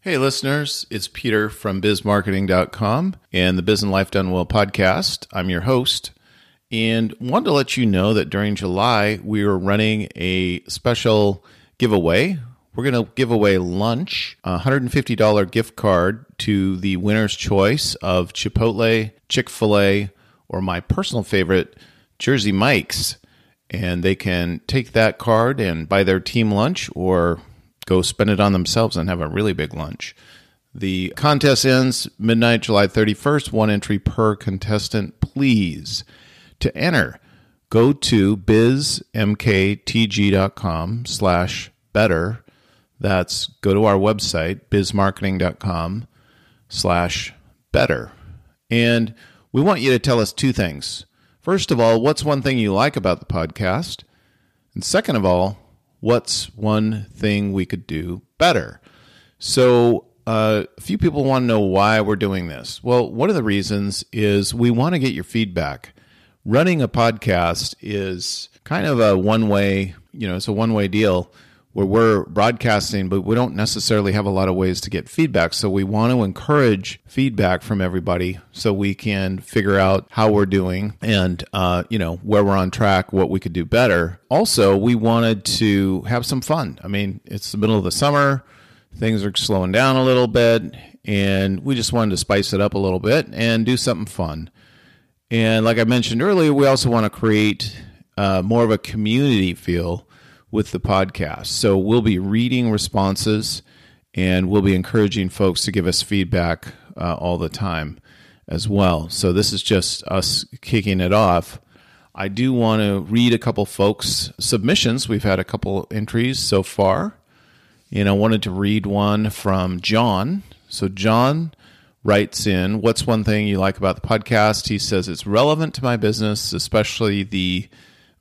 Hey, listeners, it's Peter from bizmarketing.com and the Biz and Life Done Well podcast. I'm your host and wanted to let you know that during July, we are running a special giveaway. We're going to give away lunch, a $150 gift card to the winner's choice of Chipotle, Chick fil A, or my personal favorite, Jersey Mike's. And they can take that card and buy their team lunch or go spend it on themselves and have a really big lunch. The contest ends midnight, July 31st. One entry per contestant, please. To enter, go to bizmktg.com slash better. That's go to our website, bizmarketing.com slash better. And we want you to tell us two things. First of all, what's one thing you like about the podcast? And second of all, what's one thing we could do better? So, uh, a few people want to know why we're doing this. Well, one of the reasons is we want to get your feedback. Running a podcast is kind of a one way, you know, it's a one way deal where we're broadcasting, but we don't necessarily have a lot of ways to get feedback. So we want to encourage feedback from everybody so we can figure out how we're doing and, uh, you know, where we're on track, what we could do better. Also, we wanted to have some fun. I mean, it's the middle of the summer, things are slowing down a little bit, and we just wanted to spice it up a little bit and do something fun. And like I mentioned earlier, we also want to create uh, more of a community feel with the podcast. So we'll be reading responses and we'll be encouraging folks to give us feedback uh, all the time as well. So this is just us kicking it off. I do want to read a couple folks' submissions. We've had a couple entries so far. And I wanted to read one from John. So John writes in, What's one thing you like about the podcast? He says it's relevant to my business, especially the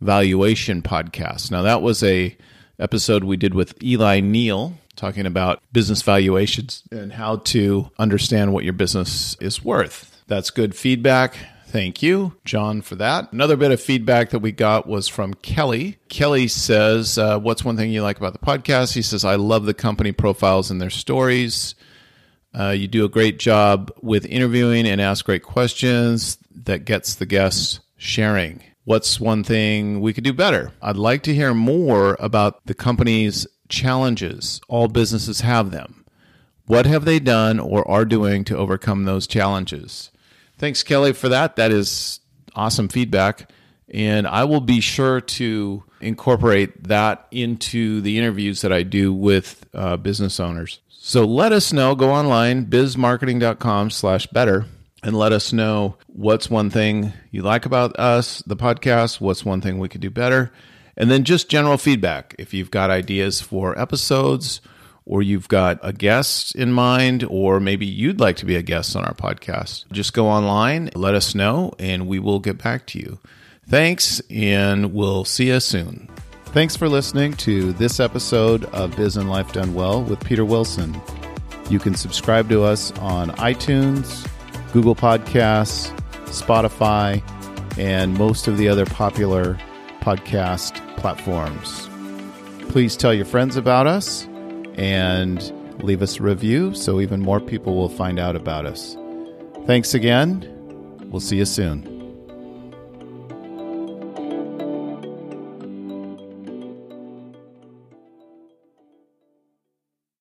valuation podcast. Now that was a episode we did with Eli Neal talking about business valuations and how to understand what your business is worth. That's good feedback. Thank you, John, for that. Another bit of feedback that we got was from Kelly. Kelly says, uh, What's one thing you like about the podcast? He says, I love the company profiles and their stories. Uh, you do a great job with interviewing and ask great questions that gets the guests sharing what's one thing we could do better? I'd like to hear more about the company's challenges. All businesses have them. What have they done or are doing to overcome those challenges? Thanks, Kelly, for that. That is awesome feedback. And I will be sure to incorporate that into the interviews that I do with uh, business owners. So let us know. Go online, bizmarketing.com slash better and let us know what's one thing you like about us, the podcast, what's one thing we could do better, and then just general feedback. If you've got ideas for episodes, or you've got a guest in mind, or maybe you'd like to be a guest on our podcast, just go online, let us know, and we will get back to you. Thanks, and we'll see you soon. Thanks for listening to this episode of Biz and Life Done Well with Peter Wilson. You can subscribe to us on iTunes, Google Podcasts, Spotify, and most of the other popular podcast platforms. Please tell your friends about us and leave us a review so even more people will find out about us. Thanks again. We'll see you soon.